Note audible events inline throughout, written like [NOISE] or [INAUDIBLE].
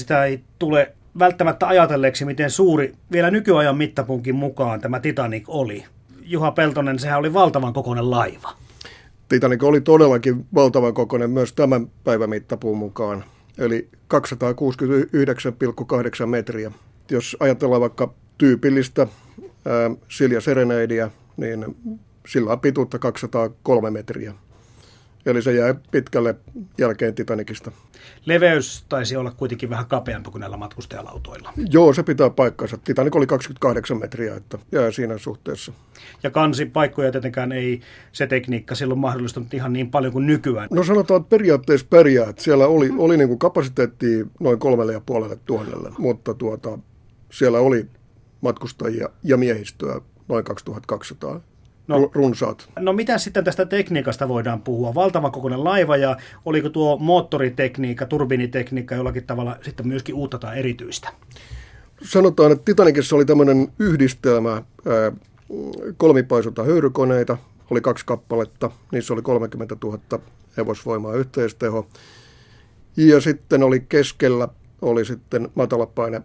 Sitä ei tule välttämättä ajatelleeksi, miten suuri vielä nykyajan mittapunkin mukaan tämä Titanic oli. Juha Peltonen, sehän oli valtavan kokoinen laiva. Titanic oli todellakin valtavan kokoinen myös tämän päivän mittapuun mukaan, eli 269,8 metriä. Jos ajatellaan vaikka tyypillistä ää, Silja Sereneidia, niin sillä on pituutta 203 metriä. Eli se jää pitkälle jälkeen Titanicista. Leveys taisi olla kuitenkin vähän kapeampi kuin näillä matkustajalautoilla. Joo, se pitää paikkansa. Titanic oli 28 metriä, että jää siinä suhteessa. Ja kansipaikkoja tietenkään ei se tekniikka silloin mahdollistunut ihan niin paljon kuin nykyään. No sanotaan, että periaatteessa pärjää. Että siellä oli, oli niin kuin kapasiteettia noin kolmelle ja puolelle tuhannelle, mutta tuota, siellä oli matkustajia ja miehistöä noin 2200 no, runsaat. No mitä sitten tästä tekniikasta voidaan puhua? Valtava kokoinen laiva ja oliko tuo moottoritekniikka, turbiinitekniikka jollakin tavalla sitten myöskin uutta tai erityistä? Sanotaan, että Titanicissa oli tämmöinen yhdistelmä ää, kolmipaisuta höyrykoneita, oli kaksi kappaletta, niissä oli 30 000 hevosvoimaa yhteisteho. Ja sitten oli keskellä oli sitten matalapaine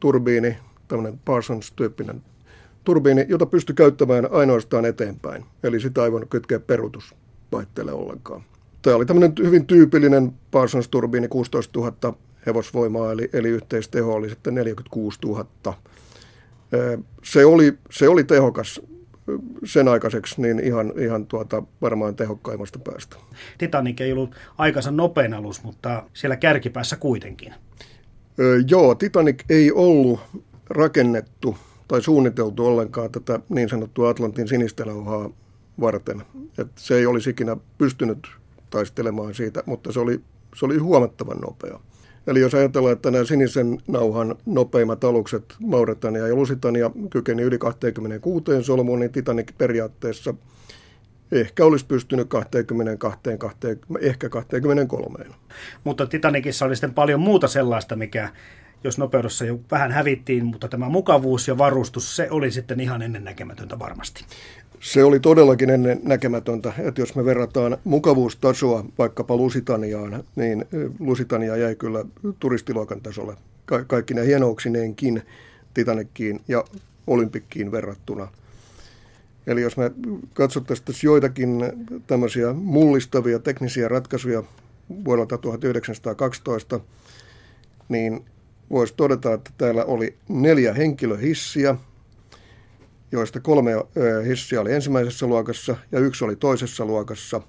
turbiini, tämmöinen Parsons-tyyppinen turbiini, jota pystyi käyttämään ainoastaan eteenpäin. Eli sitä ei voinut kytkeä perutusvaihteelle ollenkaan. Tämä oli tämmöinen hyvin tyypillinen Parsons-turbiini, 16 000 hevosvoimaa, eli, eli yhteisteho oli sitten 46 000. Se oli, se oli tehokas sen aikaiseksi niin ihan, ihan tuota, varmaan tehokkaimmasta päästä. Titanic ei ollut aikansa nopein alus, mutta siellä kärkipäässä kuitenkin. Öö, joo, Titanic ei ollut rakennettu tai suunniteltu ollenkaan tätä niin sanottua Atlantin sinistä nauhaa varten. Et se ei olisi ikinä pystynyt taistelemaan siitä, mutta se oli, se oli huomattavan nopea. Eli jos ajatellaan, että nämä sinisen nauhan nopeimmat alukset, Mauretania ja Lusitania, kykeni yli 26 solmuun, niin Titanic periaatteessa ehkä olisi pystynyt 22, 20, ehkä 23. Mutta Titanicissa oli sitten paljon muuta sellaista, mikä jos nopeudessa jo vähän hävittiin, mutta tämä mukavuus ja varustus, se oli sitten ihan ennennäkemätöntä varmasti. Se oli todellakin ennen näkemätöntä, että jos me verrataan mukavuustasoa vaikkapa Lusitaniaan, niin Lusitania jäi kyllä turistiluokan tasolle. Ka- kaikki ne hienouksineenkin Titanikkiin ja Olympikkiin verrattuna. Eli jos me katsottaisiin joitakin tämmöisiä mullistavia teknisiä ratkaisuja vuodelta 1912, niin voisi todeta, että täällä oli neljä henkilöhissiä, joista kolme hissiä oli ensimmäisessä luokassa ja yksi oli toisessa luokassa.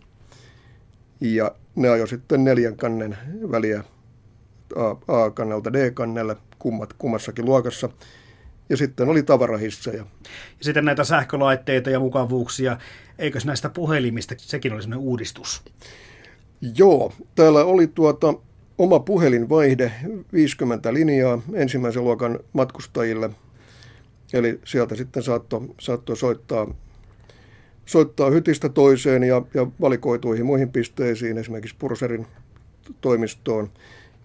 Ja ne ajoi sitten neljän kannen väliä A-kannelta D-kannelle kummat, kummassakin luokassa. Ja sitten oli tavarahissejä. Ja sitten näitä sähkölaitteita ja mukavuuksia. Eikös näistä puhelimista, sekin oli sellainen uudistus? Joo, täällä oli tuota, oma puhelinvaihde, 50 linjaa ensimmäisen luokan matkustajille. Eli sieltä sitten saattoi saatto soittaa, soittaa hytistä toiseen ja, ja valikoituihin muihin pisteisiin, esimerkiksi Purserin toimistoon.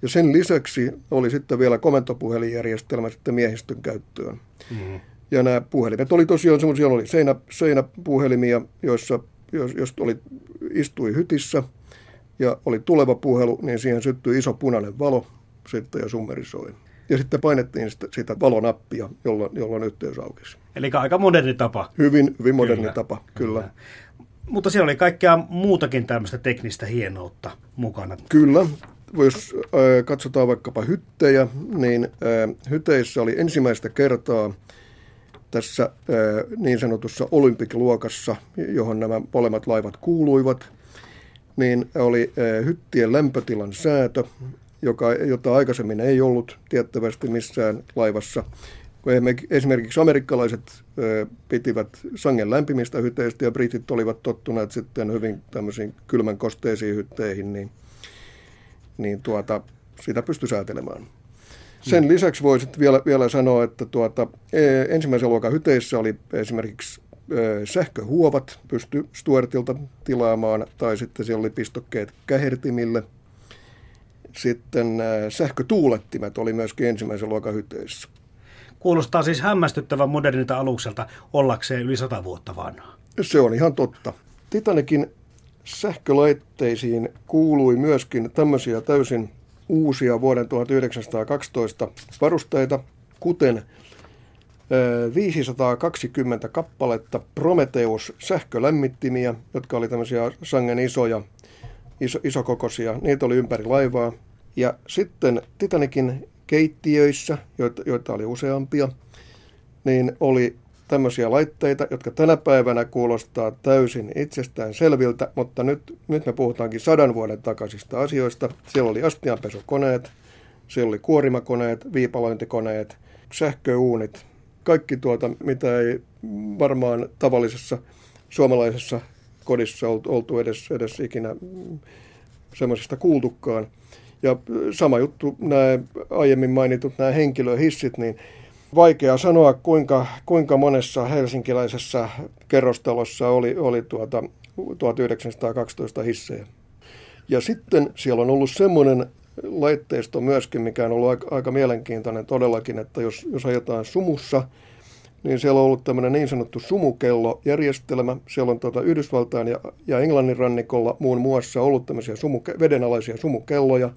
Ja sen lisäksi oli sitten vielä komentopuhelinjärjestelmä sitten miehistön käyttöön. Mm. Ja nämä puhelimet oli tosiaan semmoisia, oli seinä, seinäpuhelimia, joissa, jos, jos oli, istui hytissä – ja oli tuleva puhelu, niin siihen syttyi iso punainen valo sitten ja summerisoi. Ja sitten painettiin sitä, sitä valonappia, jolloin, jolloin yhteys aukesi. Eli aika moderni tapa. Hyvin, hyvin moderni kyllä. tapa, kyllä. kyllä. Mutta siellä oli kaikkea muutakin tämmöistä teknistä hienoutta mukana. Kyllä. Jos äh, katsotaan vaikkapa hyttejä, niin äh, hyteissä oli ensimmäistä kertaa tässä äh, niin sanotussa olympikluokassa, johon nämä molemmat laivat kuuluivat, niin oli hyttien lämpötilan säätö, joka, jota aikaisemmin ei ollut tiettävästi missään laivassa. Esimerkiksi amerikkalaiset pitivät sangen lämpimistä hyteistä ja britit olivat tottuneet sitten hyvin tämmöisiin kylmän kosteisiin hytteihin, niin, niin tuota, sitä pystyi säätelemään. Sen lisäksi voisit vielä, vielä sanoa, että tuota, eh, ensimmäisen luokan hyteissä oli esimerkiksi sähköhuovat pysty Stuartilta tilaamaan, tai sitten siellä oli pistokkeet kähertimille. Sitten sähkötuulettimet oli myöskin ensimmäisen luokan hyteissä. Kuulostaa siis hämmästyttävän modernilta alukselta ollakseen yli sata vuotta vanhaa. Se on ihan totta. Titanekin sähkölaitteisiin kuului myöskin tämmöisiä täysin uusia vuoden 1912 varusteita, kuten 520 kappaletta Prometheus sähkölämmittimiä, jotka oli tämmöisiä sangen isoja, iso, isokokoisia. Niitä oli ympäri laivaa. Ja sitten Titanikin keittiöissä, joita, joita oli useampia, niin oli tämmöisiä laitteita, jotka tänä päivänä kuulostaa täysin itsestään selviltä, mutta nyt, nyt me puhutaankin sadan vuoden takaisista asioista. Siellä oli astianpesukoneet, siellä oli kuorimakoneet, viipalointikoneet, sähköuunit, kaikki tuota, mitä ei varmaan tavallisessa suomalaisessa kodissa oltu edes, edes ikinä semmoisesta kuultukaan. Ja sama juttu, nämä aiemmin mainitut nämä henkilöhissit, niin vaikea sanoa, kuinka, kuinka monessa helsinkiläisessä kerrostalossa oli, oli tuota 1912 hissejä. Ja sitten siellä on ollut semmoinen laitteisto myöskin, mikä on ollut aika, aika mielenkiintoinen todellakin, että jos, jos ajetaan sumussa, niin siellä on ollut tämmöinen niin sanottu sumukellojärjestelmä. Siellä on tuota Yhdysvaltain ja, ja Englannin rannikolla muun muassa ollut tämmöisiä sumuke, vedenalaisia sumukelloja,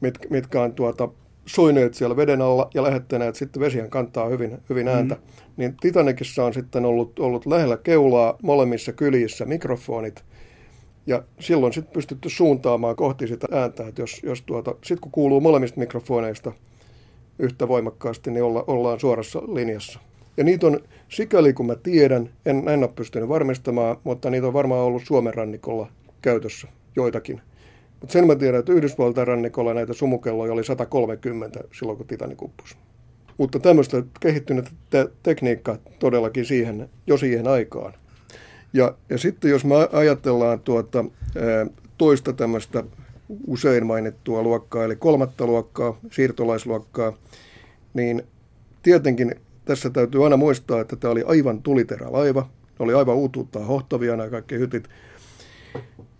mit, mitkä on tuota, soineet siellä veden alla ja lähettäneet sitten vesien kantaa hyvin, hyvin ääntä. Mm. Niin Titanicissa on sitten ollut, ollut lähellä keulaa molemmissa kylissä mikrofonit – ja silloin sitten pystytty suuntaamaan kohti sitä ääntä, että jos, jos tuota, sitten kun kuuluu molemmista mikrofoneista yhtä voimakkaasti, niin olla, ollaan suorassa linjassa. Ja niitä on, sikäli kun mä tiedän, en, en ole pystynyt varmistamaan, mutta niitä on varmaan ollut Suomen rannikolla käytössä joitakin. Mutta sen mä tiedän, että Yhdysvaltain rannikolla näitä sumukelloja oli 130 silloin, kun Titanic upposi. Mutta tämmöistä kehittynyt te- tekniikkaa todellakin siihen, jo siihen aikaan. Ja, ja sitten jos me ajatellaan tuota, toista tämmöistä usein mainittua luokkaa, eli kolmatta luokkaa, siirtolaisluokkaa, niin tietenkin tässä täytyy aina muistaa, että tämä oli aivan tuliterälaiva. Ne oli aivan uutuuttaan hohtavia nämä kaikki hytit.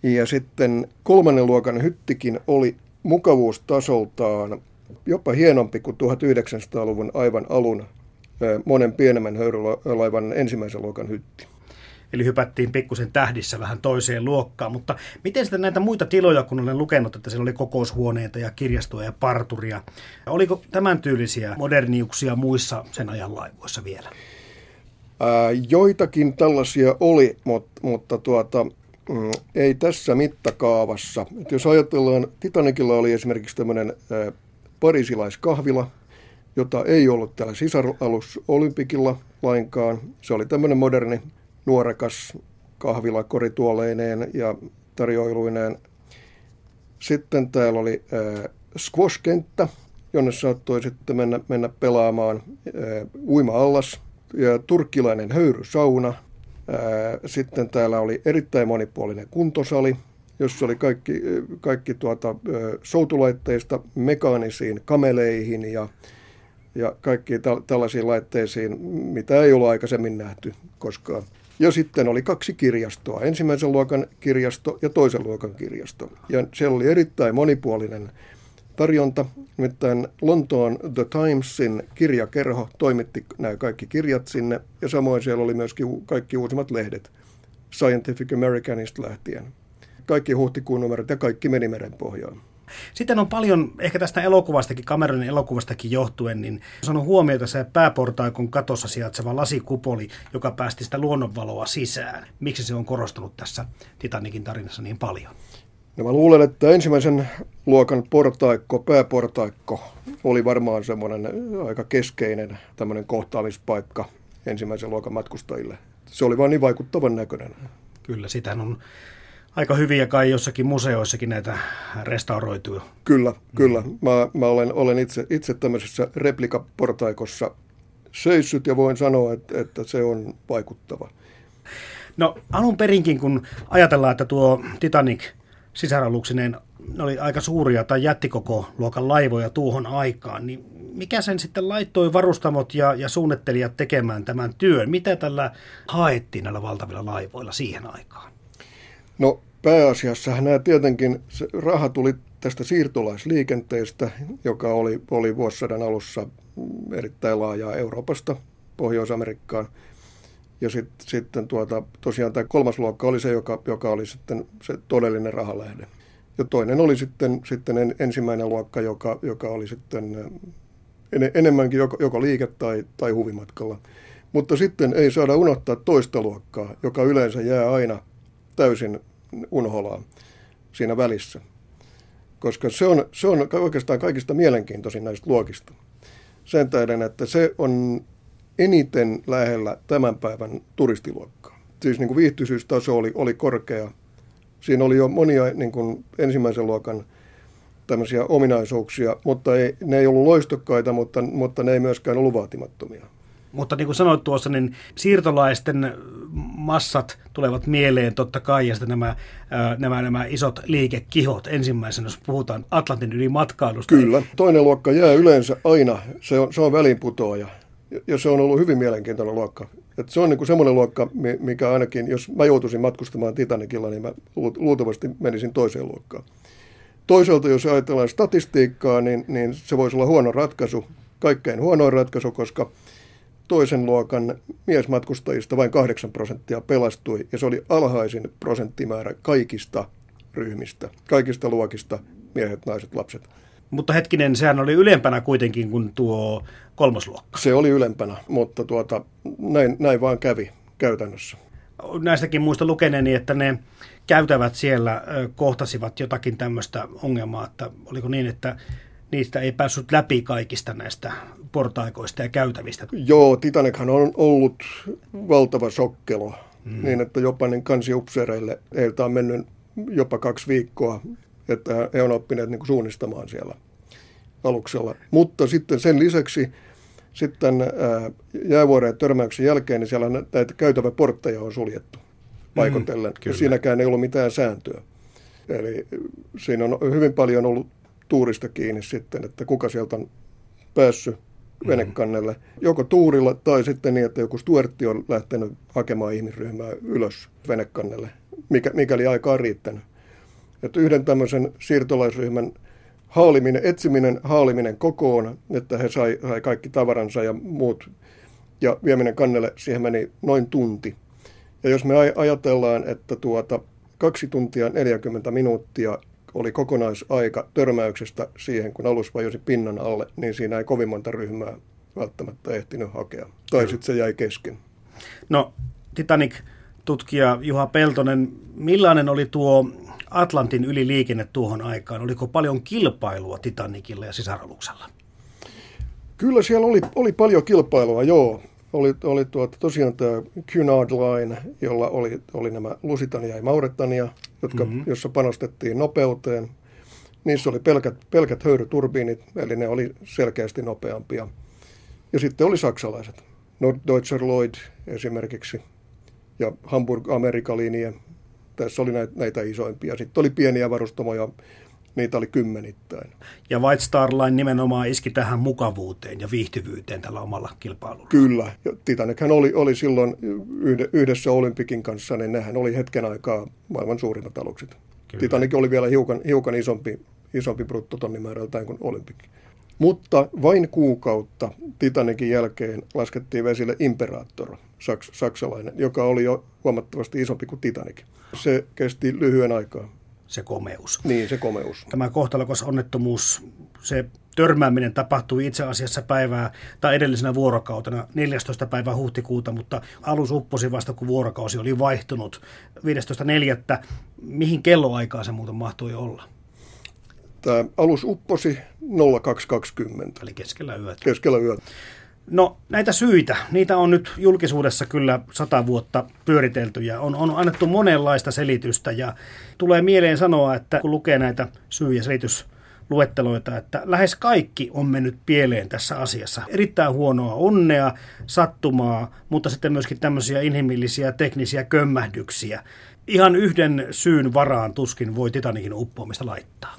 Ja sitten kolmannen luokan hyttikin oli mukavuustasoltaan jopa hienompi kuin 1900-luvun aivan alun monen pienemmän höyrylaivan ensimmäisen luokan hytti. Eli hypättiin pikkusen tähdissä vähän toiseen luokkaan. Mutta miten sitten näitä muita tiloja, kun olen lukenut, että siellä oli kokoushuoneita ja kirjastoja ja parturia. Oliko tämän tyylisiä moderniuksia muissa sen ajan laivoissa vielä? Ää, joitakin tällaisia oli, mutta, mutta tuota, mm, ei tässä mittakaavassa. Et jos ajatellaan, Titanicilla oli esimerkiksi tämmöinen parisilaiskahvila, jota ei ollut täällä sisaralus Olympikilla lainkaan. Se oli tämmöinen moderni nuorekas kahvila korituoleineen ja tarjoiluineen. Sitten täällä oli äh, squash-kenttä, jonne saattoi sitten mennä, mennä pelaamaan äh, uima-allas ja turkkilainen höyrysauna. Äh, sitten täällä oli erittäin monipuolinen kuntosali, jossa oli kaikki, kaikki tuota, soutulaitteista mekaanisiin kameleihin ja, ja kaikkiin tällaisiin laitteisiin, mitä ei ollut aikaisemmin nähty koskaan. Ja sitten oli kaksi kirjastoa, ensimmäisen luokan kirjasto ja toisen luokan kirjasto. Ja siellä oli erittäin monipuolinen tarjonta. Nimittäin Lontoon The Timesin kirjakerho toimitti nämä kaikki kirjat sinne. Ja samoin siellä oli myöskin kaikki uusimmat lehdet, Scientific Americanista lähtien. Kaikki huhtikuun numerot ja kaikki meni meren pohjaan. Sitten on paljon, ehkä tästä elokuvastakin, Cameronin elokuvastakin johtuen, niin sanon huomiota se pääportaikon katossa sijaitseva lasikupoli, joka päästi sitä luonnonvaloa sisään. Miksi se on korostunut tässä Titanikin tarinassa niin paljon? No mä luulen, että ensimmäisen luokan portaikko, pääportaikko, oli varmaan semmoinen aika keskeinen tämmöinen kohtaamispaikka ensimmäisen luokan matkustajille. Se oli vain niin vaikuttavan näköinen. Kyllä, sitä on aika hyviä kai jossakin museoissakin näitä restauroituja. Kyllä, kyllä. Mä, mä olen, olen itse, itse tämmöisessä replikaportaikossa seissyt ja voin sanoa, että, että se on vaikuttava. No alun perinkin, kun ajatellaan, että tuo Titanic sisaraluksineen oli aika suuria tai jättikoko luokan laivoja tuohon aikaan, niin mikä sen sitten laittoi varustamot ja, ja suunnittelijat tekemään tämän työn? Mitä tällä haettiin näillä valtavilla laivoilla siihen aikaan? No pääasiassa nämä tietenkin, se raha tuli tästä siirtolaisliikenteestä, joka oli, oli vuosisadan alussa erittäin laajaa Euroopasta Pohjois-Amerikkaan. Ja sit, sitten tuota, tosiaan tämä kolmas luokka oli se, joka, joka oli sitten se todellinen rahalähde. Ja toinen oli sitten, sitten ensimmäinen luokka, joka, joka oli sitten en, enemmänkin joko, joko liike- tai, tai huvimatkalla. Mutta sitten ei saada unohtaa toista luokkaa, joka yleensä jää aina täysin unholaan siinä välissä. Koska se on, se on oikeastaan kaikista mielenkiintoisin näistä luokista. Sen tähden, että se on eniten lähellä tämän päivän turistiluokkaa. Siis niin kuin viihtyisyystaso oli, oli korkea. Siinä oli jo monia niin kuin ensimmäisen luokan tämmöisiä ominaisuuksia, mutta ei, ne ei ollut loistokkaita, mutta, mutta ne ei myöskään ollut vaatimattomia. Mutta niin kuin sanoit tuossa, niin siirtolaisten massat tulevat mieleen totta kai, ja sitten nämä, nämä, nämä isot liikekihot ensimmäisenä, jos puhutaan Atlantin yli matkailusta. Kyllä, toinen luokka jää yleensä aina, se on, se on välinputoaja, ja se on ollut hyvin mielenkiintoinen luokka. Et se on niin kuin semmoinen luokka, mikä ainakin, jos mä joutuisin matkustamaan Titanicilla, niin mä luultavasti menisin toiseen luokkaan. Toisaalta, jos ajatellaan statistiikkaa, niin, niin se voisi olla huono ratkaisu, kaikkein huonoin ratkaisu, koska – toisen luokan miesmatkustajista vain 8 prosenttia pelastui ja se oli alhaisin prosenttimäärä kaikista ryhmistä, kaikista luokista, miehet, naiset, lapset. Mutta hetkinen, sehän oli ylempänä kuitenkin kuin tuo kolmosluokka. Se oli ylempänä, mutta tuota, näin, näin vaan kävi käytännössä. Näistäkin muista lukeneeni, että ne käytävät siellä kohtasivat jotakin tämmöistä ongelmaa, että oliko niin, että niistä ei päässyt läpi kaikista näistä portaikoista ja käytävistä. Joo, Titanichan on ollut valtava sokkelo, mm. niin että jopa niin kansiupseereille heiltä on mennyt jopa kaksi viikkoa, että he on oppineet niin kuin suunnistamaan siellä aluksella. Mutta sitten sen lisäksi sitten jäävuoreen törmäyksen jälkeen, niin siellä näitä käytäväportteja on suljettu paikotellen. Mm, Siinäkään ei ollut mitään sääntöä. Eli siinä on hyvin paljon ollut tuurista kiinni sitten, että kuka sieltä on päässyt venekannelle. Joko tuurilla tai sitten niin, että joku stuertti on lähtenyt hakemaan ihmisryhmää ylös venekannelle, mikä, mikäli aika on riittänyt. Että yhden tämmöisen siirtolaisryhmän haaliminen, etsiminen, haaliminen kokoon, että he sai, sai kaikki tavaransa ja muut, ja vieminen kannelle, siihen meni noin tunti. Ja jos me ajatellaan, että tuota, kaksi tuntia 40 minuuttia oli kokonaisaika törmäyksestä siihen, kun alus vajosi pinnan alle, niin siinä ei kovin monta ryhmää välttämättä ehtinyt hakea. Tai sitten se jäi kesken. No, Titanic-tutkija Juha Peltonen, millainen oli tuo Atlantin yliliikenne tuohon aikaan? Oliko paljon kilpailua Titanicilla ja sisaraluksella? Kyllä siellä oli, oli paljon kilpailua, joo. Oli, oli tuota, tosiaan tämä Cunard Line, jolla oli, oli nämä Lusitania ja Mauretania, jotka, mm-hmm. jossa panostettiin nopeuteen. Niissä oli pelkät, pelkät höyryturbiinit, eli ne oli selkeästi nopeampia. Ja sitten oli saksalaiset. Norddeutscher Lloyd esimerkiksi ja Hamburg Amerika linje. Tässä oli näitä, näitä isoimpia. Sitten oli pieniä varustamoja, niitä oli kymmenittäin. Ja White Star Line nimenomaan iski tähän mukavuuteen ja viihtyvyyteen tällä omalla kilpailulla. Kyllä. Ja Titanichän oli, oli silloin yhdessä Olympikin kanssa, niin nehän oli hetken aikaa maailman suurimmat alukset. Kyllä. Titanic oli vielä hiukan, hiukan isompi, isompi bruttotonnimäärältään kuin Olympik. Mutta vain kuukautta Titanicin jälkeen laskettiin vesille Imperator, saks, saksalainen, joka oli jo huomattavasti isompi kuin Titanic. Se kesti lyhyen aikaa. Se komeus. Niin, se komeus. Tämä kohtalokas onnettomuus, se törmääminen tapahtui itse asiassa päivää tai edellisenä vuorokautena 14. päivää huhtikuuta, mutta alus upposi vasta kun vuorokausi oli vaihtunut 15.4. Mihin kelloaikaan se muuten mahtui olla? Tämä alus upposi 0220. Eli keskellä yötä. Keskellä yötä. No näitä syitä, niitä on nyt julkisuudessa kyllä sata vuotta pyöritelty ja on, on annettu monenlaista selitystä ja tulee mieleen sanoa, että kun lukee näitä syy- ja selitysluetteloita, että lähes kaikki on mennyt pieleen tässä asiassa. Erittäin huonoa onnea, sattumaa, mutta sitten myöskin tämmöisiä inhimillisiä teknisiä kömmähdyksiä. Ihan yhden syyn varaan tuskin voi Titanikin uppoamista laittaa.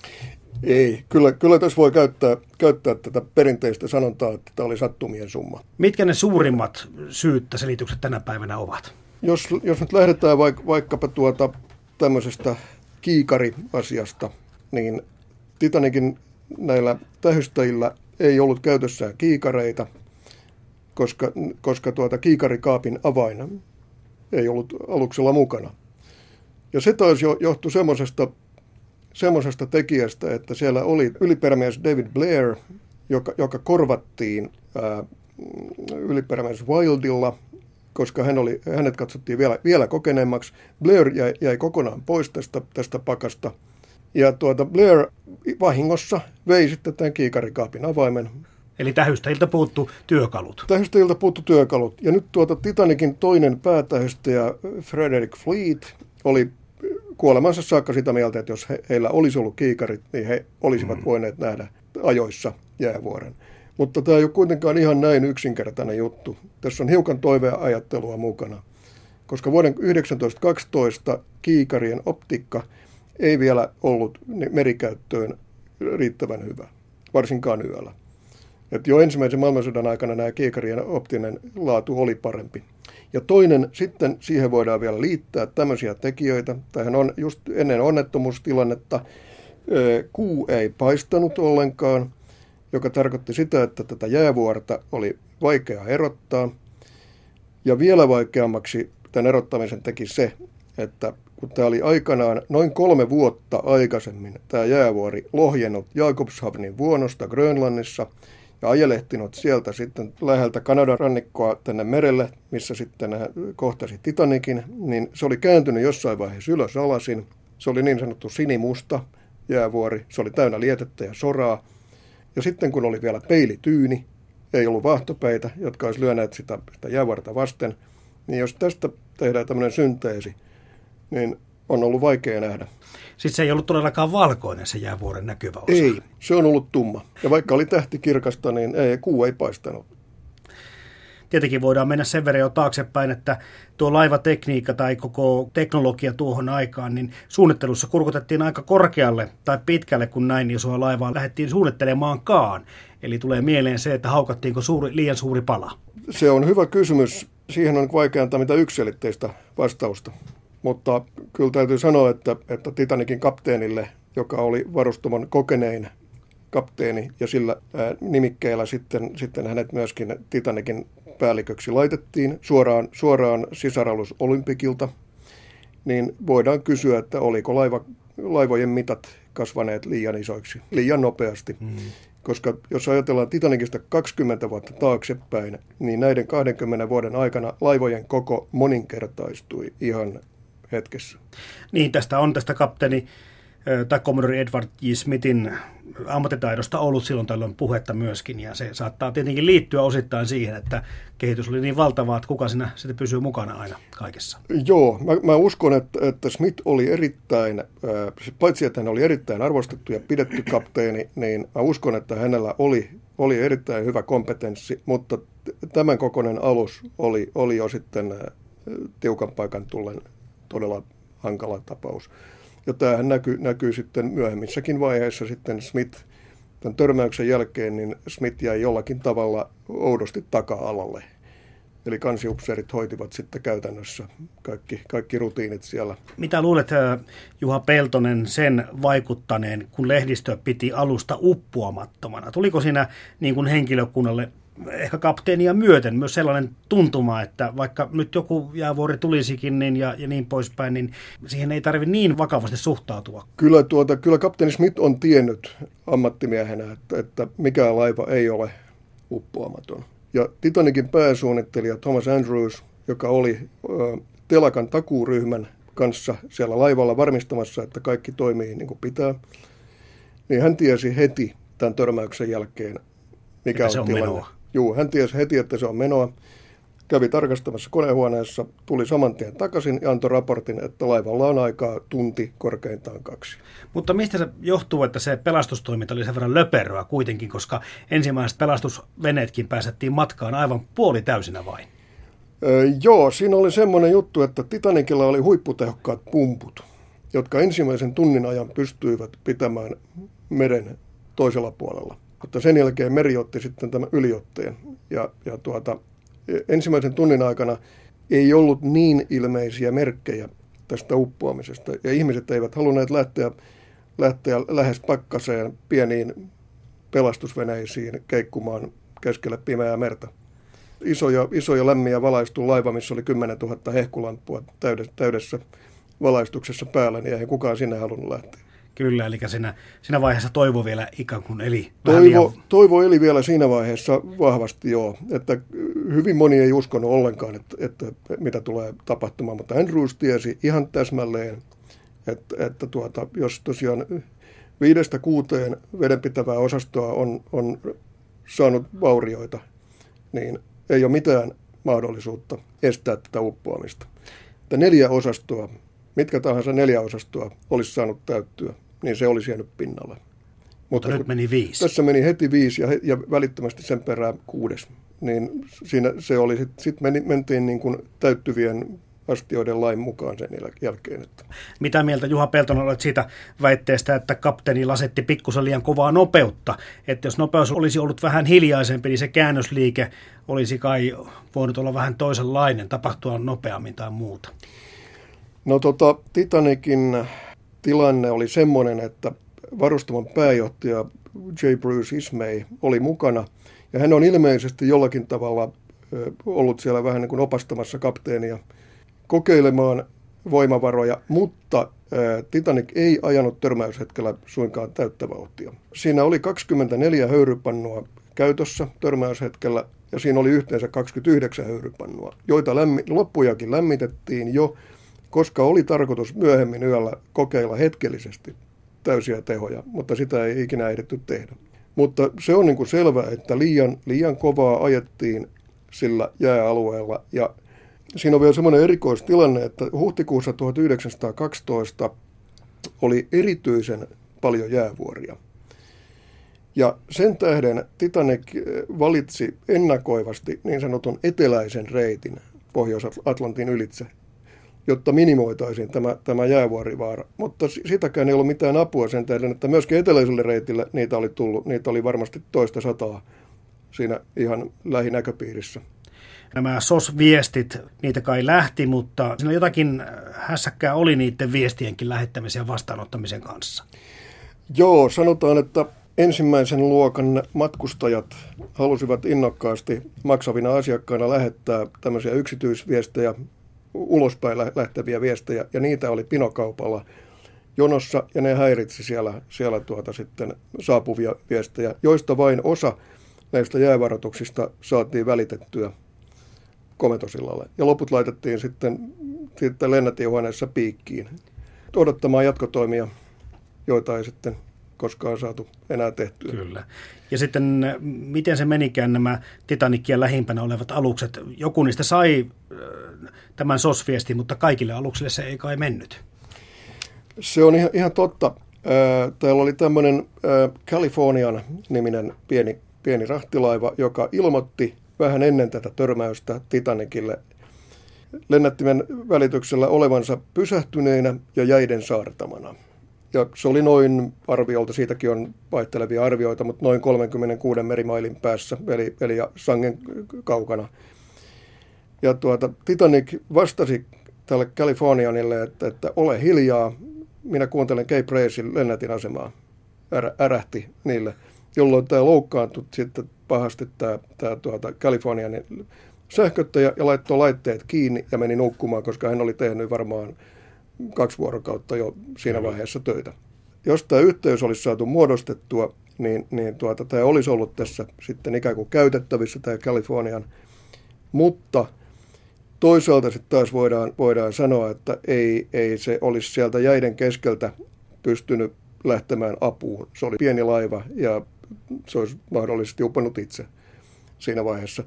Ei, kyllä, kyllä tässä voi käyttää, käyttää tätä perinteistä sanontaa, että tämä oli sattumien summa. Mitkä ne suurimmat syyt selitykset tänä päivänä ovat? Jos, jos nyt lähdetään vaik, vaikkapa tuota tämmöisestä kiikariasiasta, niin Titanikin näillä tähystäjillä ei ollut käytössään kiikareita, koska, koska tuota kiikarikaapin avain ei ollut aluksella mukana. Ja se taisi jo johtua semmoisesta semmoisesta tekijästä, että siellä oli yliperämies David Blair, joka, joka korvattiin ää, yliperämies Wildilla, koska hän oli, hänet katsottiin vielä, vielä kokeneemmaksi. Blair jäi, jäi kokonaan pois tästä, tästä pakasta. Ja tuota Blair vahingossa vei sitten tämän kiikarikaapin avaimen. Eli tähystäjiltä puuttu työkalut. Tähystäjiltä puuttu työkalut. Ja nyt tuota Titanikin toinen päätähystäjä Frederick Fleet oli kuolemansa saakka sitä mieltä, että jos he, heillä olisi ollut kiikarit, niin he olisivat mm. voineet nähdä ajoissa jäävuoren. Mutta tämä ei ole kuitenkaan ihan näin yksinkertainen juttu. Tässä on hiukan toiveajattelua mukana, koska vuoden 1912 kiikarien optiikka ei vielä ollut merikäyttöön riittävän hyvä, varsinkaan yöllä. Et jo ensimmäisen maailmansodan aikana nämä kiikarien optinen laatu oli parempi. Ja toinen, sitten siihen voidaan vielä liittää tämmöisiä tekijöitä. Tähän on just ennen onnettomuustilannetta kuu ei paistanut ollenkaan, joka tarkoitti sitä, että tätä jäävuorta oli vaikea erottaa. Ja vielä vaikeammaksi tämän erottamisen teki se, että kun tämä oli aikanaan noin kolme vuotta aikaisemmin tämä jäävuori lohjennut Jakobshavnin vuonosta Grönlannissa – ja ajelehtinut sieltä sitten läheltä Kanadan rannikkoa tänne merelle, missä sitten kohtasi Titanikin, niin se oli kääntynyt jossain vaiheessa ylös alasin. Se oli niin sanottu sinimusta jäävuori, se oli täynnä lietettä ja soraa. Ja sitten kun oli vielä peilityyni, ei ollut vahtopeitä, jotka olisi lyöneet sitä, sitä jäävuorta vasten, niin jos tästä tehdään tämmöinen synteesi, niin on ollut vaikea nähdä. Siis se ei ollut todellakaan valkoinen se jäävuoren näkyvä osa. Ei, se on ollut tumma. Ja vaikka oli tähti kirkasta, niin ei, kuu ei paistanut. Tietenkin voidaan mennä sen verran jo taaksepäin, että tuo laivatekniikka tai koko teknologia tuohon aikaan, niin suunnittelussa kurkotettiin aika korkealle tai pitkälle, kun näin isoa laivaa lähdettiin suunnittelemaankaan. Eli tulee mieleen se, että haukattiinko suuri, liian suuri pala. Se on hyvä kysymys. Siihen on vaikea antaa mitä yksilitteistä vastausta. Mutta kyllä täytyy sanoa, että, että Titanikin kapteenille, joka oli varustamon kokenein kapteeni ja sillä ää, nimikkeellä sitten, sitten hänet myöskin Titanikin päälliköksi laitettiin suoraan, suoraan sisaralus Olympikilta, niin voidaan kysyä, että oliko laiva, laivojen mitat kasvaneet liian isoiksi, liian nopeasti. Mm. Koska jos ajatellaan Titanikista 20 vuotta taaksepäin, niin näiden 20 vuoden aikana laivojen koko moninkertaistui ihan hetkessä. Niin, tästä on tästä kapteeni tai Commodore Edward J. Smithin ammattitaidosta ollut silloin tällöin puhetta myöskin, ja se saattaa tietenkin liittyä osittain siihen, että kehitys oli niin valtavaa, että kuka siinä sitten pysyy mukana aina kaikessa. Joo, mä, mä uskon, että, että Smith oli erittäin, paitsi että hän oli erittäin arvostettu ja pidetty kapteeni, niin mä uskon, että hänellä oli, oli erittäin hyvä kompetenssi, mutta tämän kokoinen alus oli, oli jo sitten tiukan paikan tullen todella hankala tapaus. Ja tämähän näkyy, näkyy sitten myöhemmissäkin vaiheissa sitten Smith, tämän törmäyksen jälkeen, niin Smith jäi jollakin tavalla oudosti taka-alalle. Eli kansiupseerit hoitivat sitten käytännössä kaikki, kaikki rutiinit siellä. Mitä luulet, äh, Juha Peltonen, sen vaikuttaneen, kun lehdistö piti alusta uppuamattomana? Tuliko siinä niin kuin henkilökunnalle ehkä kapteenia myöten myös sellainen tuntuma, että vaikka nyt joku jäävuori tulisikin niin ja, ja niin poispäin, niin siihen ei tarvitse niin vakavasti suhtautua. Kyllä, tuota, kyllä kapteeni Smith on tiennyt ammattimiehenä, että, että mikään laiva ei ole uppoamaton. Ja Titanikin pääsuunnittelija Thomas Andrews, joka oli ö, telakan takuuryhmän kanssa siellä laivalla varmistamassa, että kaikki toimii niin kuin pitää, niin hän tiesi heti tämän törmäyksen jälkeen, mikä on, on tilanne. Menoa. Juu, hän tiesi heti, että se on menoa. Kävi tarkastamassa konehuoneessa, tuli saman tien takaisin ja antoi raportin, että laivalla on aikaa tunti, korkeintaan kaksi. Mutta mistä se johtuu, että se pelastustoiminta oli sen verran löperöä kuitenkin, koska ensimmäiset pelastusveneetkin pääsettiin matkaan aivan puoli täysinä vain? Öö, joo, siinä oli semmoinen juttu, että Titanikilla oli huipputehokkaat pumput, jotka ensimmäisen tunnin ajan pystyivät pitämään meren toisella puolella. Mutta sen jälkeen meri otti sitten tämän yliotteen. Ja, ja tuota, ensimmäisen tunnin aikana ei ollut niin ilmeisiä merkkejä tästä uppoamisesta. Ja ihmiset eivät halunneet lähteä, lähteä lähes pakkaseen pieniin pelastusveneisiin keikkumaan keskelle pimeää merta. Isoja, isoja lämmiä valaistu laiva, missä oli 10 000 hehkulampua täydessä, täydessä valaistuksessa päällä, niin eihän kukaan sinne halunnut lähteä. Kyllä, eli siinä, siinä vaiheessa toivo vielä ikään kuin eli toivo, liian... toivo eli vielä siinä vaiheessa vahvasti, joo. Että hyvin moni ei uskonut ollenkaan, että, että mitä tulee tapahtumaan, mutta Andrews tiesi ihan täsmälleen, että, että tuota, jos tosiaan viidestä kuuteen vedenpitävää osastoa on, on saanut vaurioita, niin ei ole mitään mahdollisuutta estää tätä uppoamista. Että neljä osastoa, mitkä tahansa neljä osastoa olisi saanut täyttyä, niin se olisi jäänyt pinnalle. Mutta, nyt meni viisi. Tässä meni heti viisi ja, ja välittömästi sen perään kuudes. Niin siinä se oli, sitten sit meni, mentiin niin kuin täyttyvien astioiden lain mukaan sen jälkeen. Että. Mitä mieltä Juha Peltonen olet siitä väitteestä, että kapteeni lasetti pikkusen liian kovaa nopeutta? Että jos nopeus olisi ollut vähän hiljaisempi, niin se käännösliike olisi kai voinut olla vähän toisenlainen, tapahtua nopeammin tai muuta. No tota, Titanikin tilanne oli semmoinen, että varustamon pääjohtaja J. Bruce Ismay oli mukana, ja hän on ilmeisesti jollakin tavalla ollut siellä vähän niin kuin opastamassa kapteenia – kokeilemaan voimavaroja, mutta Titanic ei ajanut törmäyshetkellä suinkaan täyttä vauhtia. Siinä oli 24 höyrypannua käytössä törmäyshetkellä ja siinä oli yhteensä 29 höyrypannua, joita lämmi, loppujakin lämmitettiin jo, koska oli tarkoitus myöhemmin yöllä kokeilla hetkellisesti täysiä tehoja, mutta sitä ei ikinä ehditty tehdä. Mutta se on niin kuin selvää, että liian, liian kovaa ajettiin sillä jääalueella ja Siinä on vielä semmoinen erikoistilanne, että huhtikuussa 1912 oli erityisen paljon jäävuoria. Ja sen tähden Titanic eh, valitsi ennakoivasti niin sanotun eteläisen reitin Pohjois-Atlantin ylitse, jotta minimoitaisiin tämä, tämä jäävuorivaara. Mutta sitäkään ei ollut mitään apua sen tähden, että myöskin eteläiselle reitille niitä oli tullut, niitä oli varmasti toista sataa siinä ihan lähinäköpiirissä. Nämä SOS-viestit, niitä kai lähti, mutta siinä jotakin hässäkkää oli niiden viestienkin lähettämisen ja vastaanottamisen kanssa. Joo, sanotaan, että ensimmäisen luokan matkustajat halusivat innokkaasti maksavina asiakkaina lähettää tämmöisiä yksityisviestejä, ulospäin lähteviä viestejä, ja niitä oli pinokaupalla jonossa, ja ne häiritsi siellä, siellä tuota sitten saapuvia viestejä, joista vain osa näistä jäävaroituksista saatiin välitettyä komentosillalle. Ja loput laitettiin sitten, sitten lennätinhuoneessa piikkiin odottamaan jatkotoimia, joita ei sitten koskaan saatu enää tehtyä. Kyllä. Ja sitten miten se menikään nämä Titanikia lähimpänä olevat alukset? Joku niistä sai äh, tämän SOS-viestin, mutta kaikille aluksille se ei kai mennyt. Se on ihan, ihan totta. Äh, täällä oli tämmöinen äh, Californian niminen pieni, pieni rahtilaiva, joka ilmoitti vähän ennen tätä törmäystä Titanicille lennättimen välityksellä olevansa pysähtyneenä ja jäiden saartamana. Ja se oli noin arviolta, siitäkin on vaihtelevia arvioita, mutta noin 36 merimailin päässä, eli, eli sangen kaukana. Ja tuota, Titanic vastasi tälle Kalifornianille, että, että ole hiljaa, minä kuuntelen Cape Racing lennätin asemaa. Ärä, ärähti niille, jolloin tämä loukkaantui sitten pahasti tämä, tämä tuota Kalifornian sähköttäjä ja laittoi laitteet kiinni ja meni nukkumaan, koska hän oli tehnyt varmaan kaksi vuorokautta jo siinä vaiheessa töitä. Jos tämä yhteys olisi saatu muodostettua, niin, niin tuota, tämä olisi ollut tässä sitten ikään kuin käytettävissä, tämä Kalifornian, mutta toisaalta sitten taas voidaan, voidaan sanoa, että ei, ei se olisi sieltä jäiden keskeltä pystynyt lähtemään apuun. Se oli pieni laiva ja se olisi mahdollisesti uponnut itse siinä vaiheessa.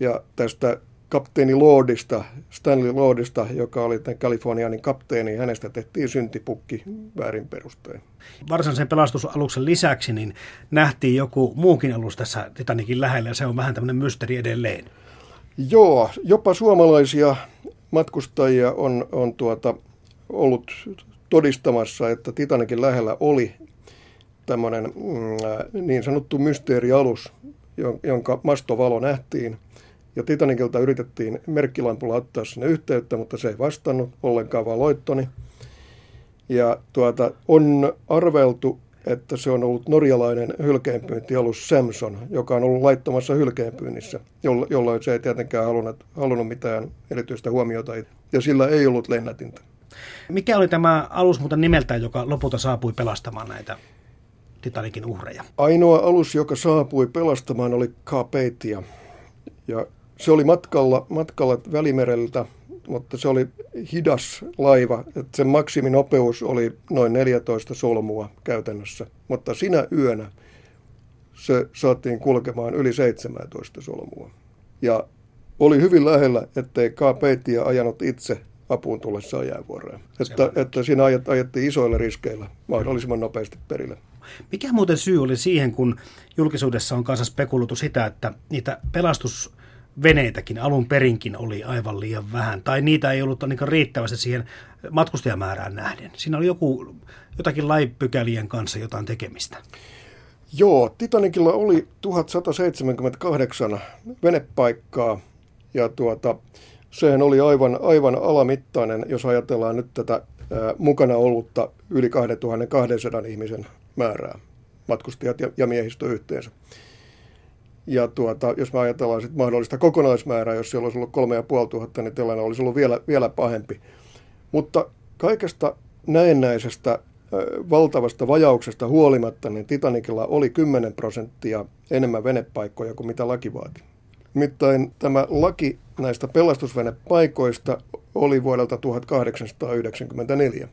Ja tästä kapteeni Lordista, Stanley Lordista, joka oli tämän Kalifornianin kapteeni, hänestä tehtiin syntipukki väärin perustein. Varsinaisen pelastusaluksen lisäksi niin nähtiin joku muukin alus tässä Titanikin lähellä ja se on vähän tämmöinen mysteri edelleen. Joo, jopa suomalaisia matkustajia on, on tuota, ollut todistamassa, että Titanikin lähellä oli tämmöinen mm, niin sanottu mysteerialus, jonka mastovalo nähtiin. Ja Titanikilta yritettiin merkkilampulla ottaa sinne yhteyttä, mutta se ei vastannut ollenkaan, vaan loittoni. Ja tuota, on arveltu, että se on ollut norjalainen hylkeenpyyntialus Samson, joka on ollut laittomassa hylkeenpyynnissä, jolloin se ei tietenkään halunnut, halunnut mitään erityistä huomiota. Ja sillä ei ollut lennätintä. Mikä oli tämä alus muuten nimeltään, joka lopulta saapui pelastamaan näitä Titanikin uhreja? Ainoa alus, joka saapui pelastamaan, oli Carpathia. Ja se oli matkalla, matkalla Välimereltä, mutta se oli hidas laiva. Että sen maksiminopeus oli noin 14 solmua käytännössä. Mutta sinä yönä se saatiin kulkemaan yli 17 solmua. Ja oli hyvin lähellä, ettei Carpathia ajanut itse apuun tullessaan jäävuoreen. Että, että siinä ajettiin isoilla riskeillä mahdollisimman nopeasti perille. Mikä muuten syy oli siihen, kun julkisuudessa on kanssa spekuloitu sitä, että niitä pelastusveneitäkin alun perinkin oli aivan liian vähän, tai niitä ei ollut niin riittävästi siihen matkustajamäärään nähden. Siinä oli joku, jotakin laipykälien kanssa jotain tekemistä. Joo, Titanikilla oli 1178 venepaikkaa ja tuota, sehän oli aivan, aivan alamittainen, jos ajatellaan nyt tätä ää, mukana ollutta yli 2200 ihmisen määrää, matkustajat ja, ja miehistö yhteensä. Ja tuota, jos me ajatellaan sit mahdollista kokonaismäärää, jos siellä olisi ollut 3500, niin tilanne olisi ollut vielä, vielä pahempi. Mutta kaikesta näennäisestä valtavasta vajauksesta huolimatta, niin Titanikilla oli 10 prosenttia enemmän venepaikkoja kuin mitä laki vaati. Nimittäin tämä laki näistä pelastusvenepaikoista oli vuodelta 1894.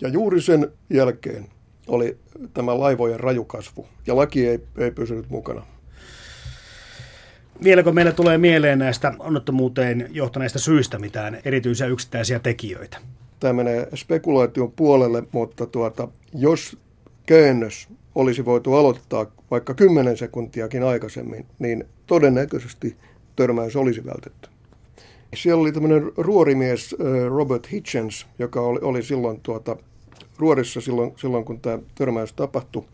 Ja juuri sen jälkeen oli tämä laivojen rajukasvu, ja laki ei, ei pysynyt mukana. Vieläkö meille tulee mieleen näistä onnettomuuteen johtaneista syistä mitään erityisiä yksittäisiä tekijöitä? Tämä menee spekulaation puolelle, mutta tuota, jos käännös olisi voitu aloittaa vaikka 10 sekuntiakin aikaisemmin, niin todennäköisesti törmäys olisi vältetty. Siellä oli tämmöinen ruorimies Robert Hitchens, joka oli, oli silloin tuota, ruorissa silloin, silloin, kun tämä törmäys tapahtui.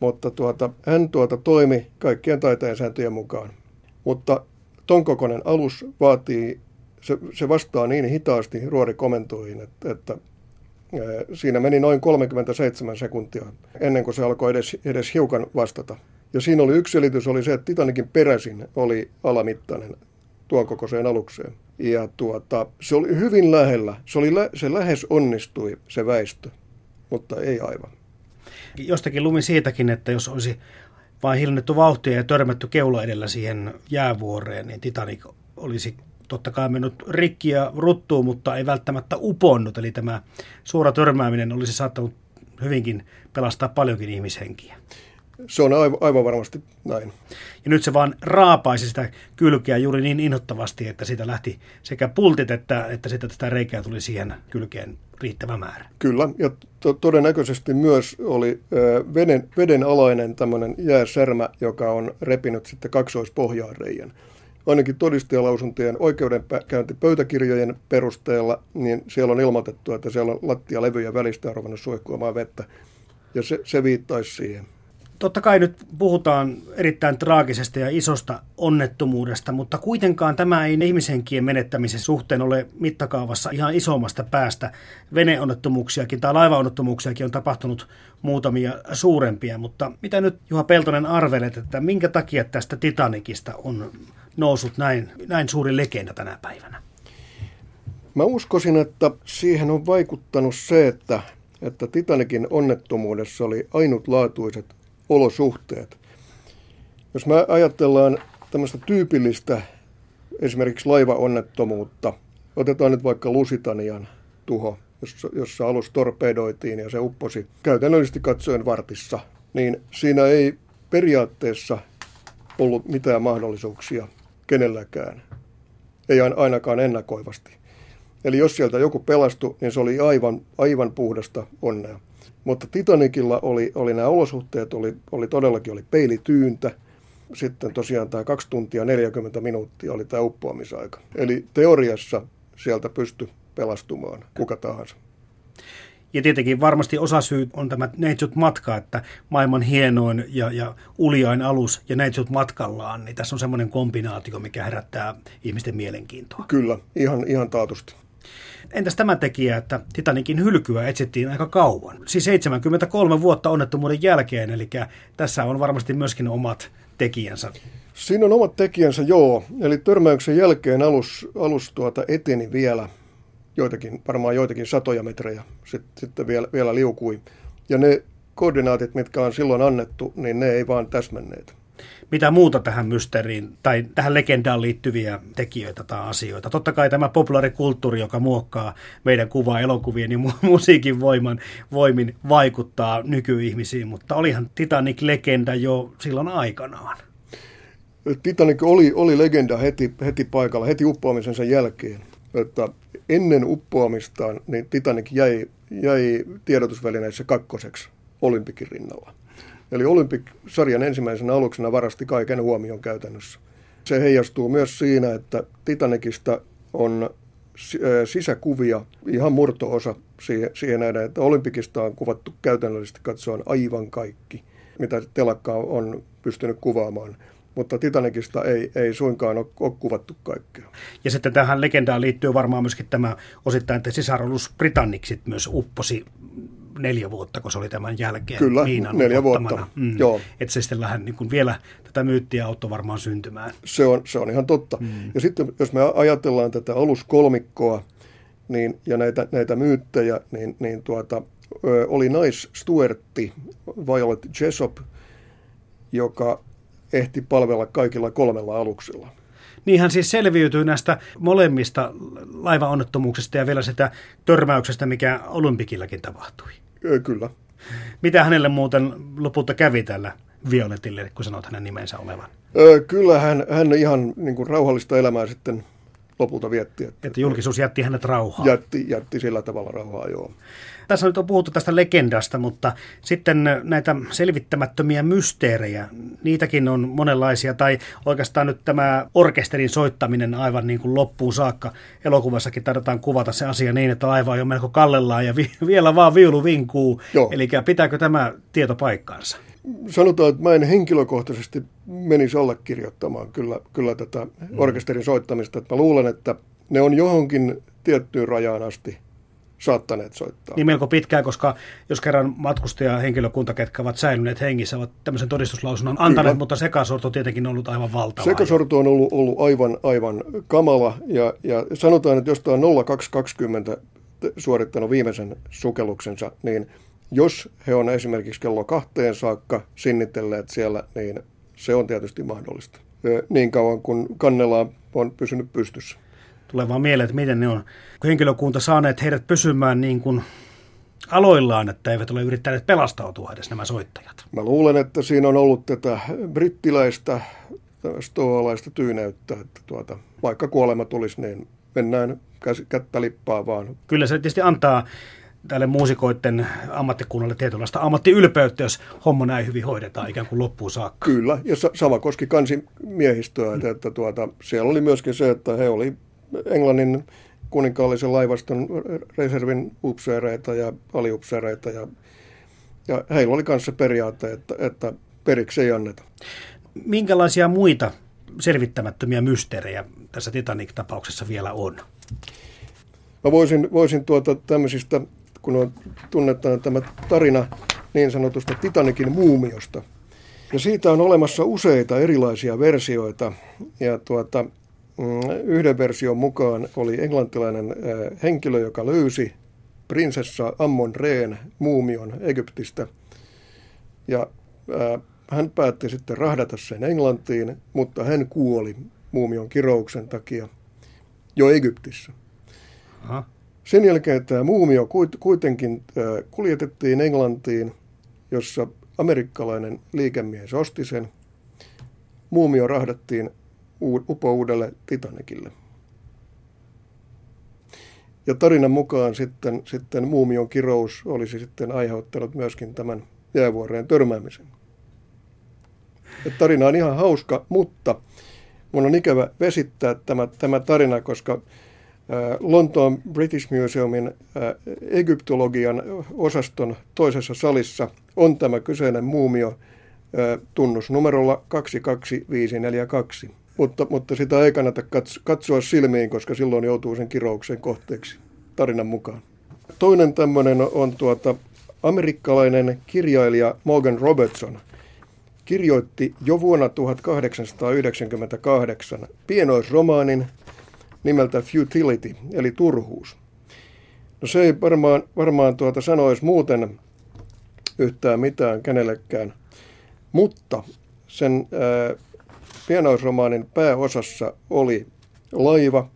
Mutta tuota, hän tuota toimi kaikkien taiteen sääntöjen mukaan. Mutta ton kokoinen alus vaatii, se, se vastaa niin hitaasti ruorikomentoihin, että, että Siinä meni noin 37 sekuntia ennen kuin se alkoi edes, edes hiukan vastata. Ja siinä oli yksi selitys, oli se, että Titanikin peräisin oli alamittainen tuon kokoiseen alukseen. Ja tuota, se oli hyvin lähellä. Se, oli lä- se lähes onnistui, se väistö, mutta ei aivan. Jostakin lumi siitäkin, että jos olisi vain hiljennetty vauhtia ja törmätty keula edellä siihen jäävuoreen, niin Titanic olisi totta kai mennyt rikki ja ruttuun, mutta ei välttämättä uponnut. Eli tämä suora törmääminen olisi saattanut hyvinkin pelastaa paljonkin ihmishenkiä. Se on aivan, varmasti näin. Ja nyt se vaan raapaisi sitä kylkeä juuri niin inhottavasti, että siitä lähti sekä pultit että, että sitä tätä reikää tuli siihen kylkeen riittävä määrä. Kyllä, ja to- todennäköisesti myös oli ö, veden, veden alainen tämmöinen jääsärmä, joka on repinyt sitten kaksoispohjaan reijän ainakin todistajalausuntojen oikeudenkäyntipöytäkirjojen perusteella, niin siellä on ilmoitettu, että siellä on lattialevyjä välistä on ruvennut suihkuamaan vettä. Ja se, se viittaisi siihen. Totta kai nyt puhutaan erittäin traagisesta ja isosta onnettomuudesta, mutta kuitenkaan tämä ei ihmishenkien menettämisen suhteen ole mittakaavassa ihan isommasta päästä. Veneonnettomuuksiakin tai laivaonnettomuuksiakin on tapahtunut muutamia suurempia, mutta mitä nyt Juha Peltonen arvelet, että minkä takia tästä Titanikista on noussut näin, näin suuri legenda tänä päivänä? Mä uskoisin, että siihen on vaikuttanut se, että, että Titanikin onnettomuudessa oli ainutlaatuiset olosuhteet. Jos me ajatellaan tämmöistä tyypillistä esimerkiksi laivaonnettomuutta, otetaan nyt vaikka Lusitanian tuho, jossa, jossa alus torpedoitiin ja se upposi käytännöllisesti katsoen vartissa, niin siinä ei periaatteessa ollut mitään mahdollisuuksia kenelläkään. Ei ainakaan ennakoivasti. Eli jos sieltä joku pelastui, niin se oli aivan, aivan puhdasta onnea. Mutta Titanikilla oli, oli nämä olosuhteet, oli, oli todellakin oli peilityyntä. Sitten tosiaan tämä 2 tuntia 40 minuuttia oli tämä uppoamisaika. Eli teoriassa sieltä pystyi pelastumaan kuka tahansa. Ja tietenkin varmasti osasyy on tämä Neitsut matka, että maailman hienoin ja, ja uljain alus ja Neitsut matkallaan, niin tässä on semmoinen kombinaatio, mikä herättää ihmisten mielenkiintoa. Kyllä, ihan, ihan taatusti. Entäs tämä tekijä, että Titanikin hylkyä etsittiin aika kauan? Siis 73 vuotta onnettomuuden jälkeen, eli tässä on varmasti myöskin omat tekijänsä. Siinä on omat tekijänsä, joo. Eli törmäyksen jälkeen alus, alus tuota eteni vielä joitakin, varmaan joitakin satoja metrejä sitten, sitten vielä, vielä liukui. Ja ne koordinaatit, mitkä on silloin annettu, niin ne ei vaan täsmänneet. Mitä muuta tähän mysteeriin tai tähän legendaan liittyviä tekijöitä tai asioita? Totta kai tämä populaarikulttuuri, joka muokkaa meidän kuvaa elokuvien ja mu- [LAUGHS] musiikin voiman, voimin, vaikuttaa nykyihmisiin, mutta olihan Titanic-legenda jo silloin aikanaan. Titanic oli, oli legenda heti, heti paikalla, heti uppoamisensa jälkeen. Että ennen uppoamistaan niin Titanic jäi, jäi tiedotusvälineissä kakkoseksi Olympikin rinnalla. Eli Olympic-sarjan ensimmäisenä aluksena varasti kaiken huomion käytännössä. Se heijastuu myös siinä, että Titanicista on sisäkuvia ihan murtoosa siihen nähdään, että Olympikista on kuvattu käytännöllisesti katsoen aivan kaikki, mitä telakka on pystynyt kuvaamaan mutta Titanicista ei, ei suinkaan ole, ole kuvattu kaikkea. Ja sitten tähän legendaan liittyy varmaan myöskin tämä osittain, että sisarolus Britannicsit myös upposi neljä vuotta, kun se oli tämän jälkeen. Kyllä, neljä vuotta. Mm. Joo. Että se sitten lähden niin vielä tätä myyttiä auttoi varmaan syntymään. Se on, se on ihan totta. Mm. Ja sitten jos me ajatellaan tätä aluskolmikkoa niin, ja näitä, näitä myyttejä, niin, niin tuota, oli naisstuertti Violet Jessop, joka ehti palvella kaikilla kolmella aluksella. Niin hän siis selviytyy näistä molemmista laivaonnettomuuksista ja vielä sitä törmäyksestä, mikä Olympikillakin tapahtui. Kyllä. Mitä hänelle muuten lopulta kävi tällä Violetille, kun sanot hänen nimensä olevan? Kyllä hän, hän ihan niin kuin rauhallista elämää sitten lopulta vietti. Että, että julkisuus jätti hänet rauhaan. Jätti, jätti sillä tavalla rauhaa, joo. Tässä nyt on puhuttu tästä legendasta, mutta sitten näitä selvittämättömiä mysteerejä, niitäkin on monenlaisia, tai oikeastaan nyt tämä orkesterin soittaminen aivan niin kuin loppuun saakka. Elokuvassakin tarvitaan kuvata se asia niin, että laiva on jo melko kallellaan ja vi- [LAUGHS] vielä vaan viulu vinkuu. Joo. Eli pitääkö tämä tieto paikkaansa? sanotaan, että mä en henkilökohtaisesti menisi allekirjoittamaan kyllä, kyllä tätä mm. orkesterin soittamista. Että mä luulen, että ne on johonkin tiettyyn rajaan asti saattaneet soittaa. Niin melko pitkään, koska jos kerran matkustaja henkilökunta, ketkä ovat säilyneet hengissä, ovat tämmöisen todistuslausunnon antaneet, Kyllä. mutta sekasorto on tietenkin ollut aivan valtava. Sekasorto on ollut, ollut aivan, aivan kamala ja, ja sanotaan, että jos tämä on 0220 suorittanut viimeisen sukelluksensa, niin – jos he on esimerkiksi kello kahteen saakka sinnitelleet siellä, niin se on tietysti mahdollista. Niin kauan kun kannella on pysynyt pystyssä. Tulee vaan mieleen, että miten ne on henkilökunta saaneet heidät pysymään niin kuin aloillaan, että eivät ole yrittäneet pelastautua edes nämä soittajat. Mä luulen, että siinä on ollut tätä brittiläistä, stoalaista tyyneyttä, että tuota, vaikka kuolema tulisi, niin mennään kättä lippaa vaan. Kyllä se tietysti antaa tälle muusikoiden ammattikunnalle tietynlaista ammattiylpeyttä, jos homma näin hyvin hoidetaan ikään kuin loppuun saakka. Kyllä, ja sama koski kansimiehistöä, että, että tuota, siellä oli myöskin se, että he oli Englannin kuninkaallisen laivaston reservin upseereita ja aliupseereita, ja, ja heillä oli kanssa periaate, että, että periksi ei anneta. Minkälaisia muita selvittämättömiä mysteerejä tässä Titanic-tapauksessa vielä on? Mä voisin, voisin tuota tämmöisistä kun on tunnetaan tämä tarina niin sanotusta Titanikin muumiosta. Ja siitä on olemassa useita erilaisia versioita. Ja tuota, yhden version mukaan oli englantilainen äh, henkilö, joka löysi prinsessa Ammon Reen muumion Egyptistä. Ja äh, hän päätti sitten rahdata sen Englantiin, mutta hän kuoli muumion kirouksen takia jo Egyptissä. Aha. Sen jälkeen tämä muumio kuitenkin kuljetettiin Englantiin, jossa amerikkalainen liikemies osti sen. Muumio rahdattiin upouudelle Titanikille. Ja tarinan mukaan sitten, sitten muumion kirous olisi sitten aiheuttanut myöskin tämän jäävuoreen törmäämisen. Ja tarina on ihan hauska, mutta mun on ikävä vesittää tämä, tämä tarina, koska Lontoon British Museumin egyptologian osaston toisessa salissa on tämä kyseinen muumio tunnusnumerolla 22542. Mutta, mutta sitä ei kannata katsoa silmiin, koska silloin joutuu sen kirouksen kohteeksi tarinan mukaan. Toinen tämmöinen on tuota, amerikkalainen kirjailija Morgan Robertson. Kirjoitti jo vuonna 1898 pienoisromaanin nimeltä Futility, eli turhuus. No se ei varmaan, varmaan tuota sanoisi muuten yhtään mitään kenellekään, mutta sen ää, pienoisromaanin pääosassa oli laiva,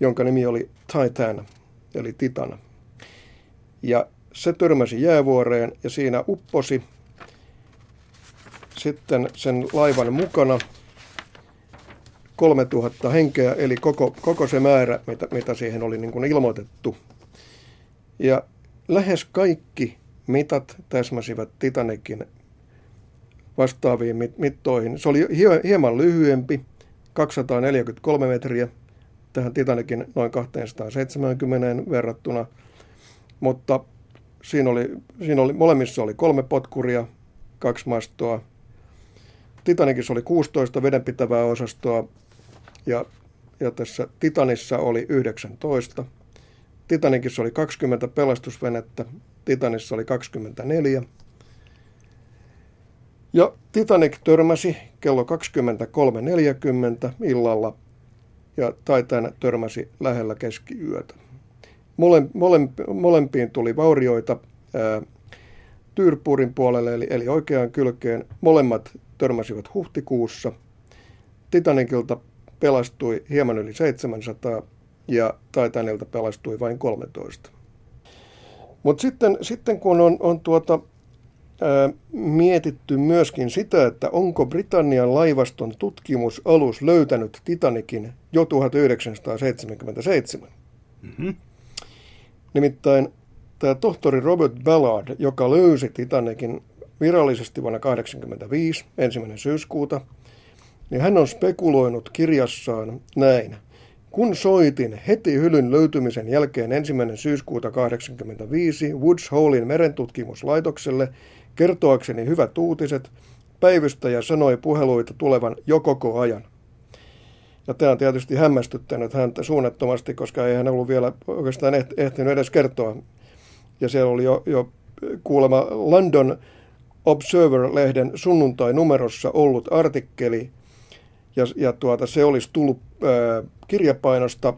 jonka nimi oli Titan, eli Titan. Ja se törmäsi jäävuoreen ja siinä upposi sitten sen laivan mukana 3000 henkeä, eli koko, koko se määrä, mitä, mitä siihen oli niin kuin ilmoitettu. Ja lähes kaikki mitat täsmäsivät Titanikin vastaaviin mittoihin. Se oli hieman lyhyempi, 243 metriä tähän Titanikin noin 270 verrattuna, mutta siinä oli, siinä oli, molemmissa oli kolme potkuria, kaksi mastoa. Titanikissa oli 16 vedenpitävää osastoa ja, ja tässä Titanissa oli 19. Titanikissa oli 20 pelastusvenettä, Titanissa oli 24. Ja Titanic törmäsi kello 23.40 illalla ja Titan törmäsi lähellä keskiyötä. Mole, mole, molempiin tuli vaurioita ää, puolelle eli, eli oikeaan kylkeen. Molemmat törmäsivät huhtikuussa. Titanicilta pelastui hieman yli 700 ja Titanilta pelastui vain 13. Mutta sitten, sitten kun on, on tuota, mietitty myöskin sitä, että onko Britannian laivaston tutkimusalus löytänyt Titanikin jo 1977. Mm-hmm. Nimittäin tämä tohtori Robert Ballard, joka löysi Titanikin virallisesti vuonna 1985, ensimmäinen syyskuuta, niin hän on spekuloinut kirjassaan näin. Kun soitin heti hylyn löytymisen jälkeen ensimmäinen syyskuuta 1985 Woods Holein merentutkimuslaitokselle kertoakseni hyvät uutiset, päivystäjä sanoi puheluita tulevan jo koko ajan. Ja tämä on tietysti hämmästyttänyt häntä suunnattomasti, koska ei hän ollut vielä oikeastaan ehtinyt edes kertoa. Ja siellä oli jo, jo kuulemma London Observer-lehden sunnuntai-numerossa ollut artikkeli, ja, ja tuota, se olisi tullut ää, kirjapainosta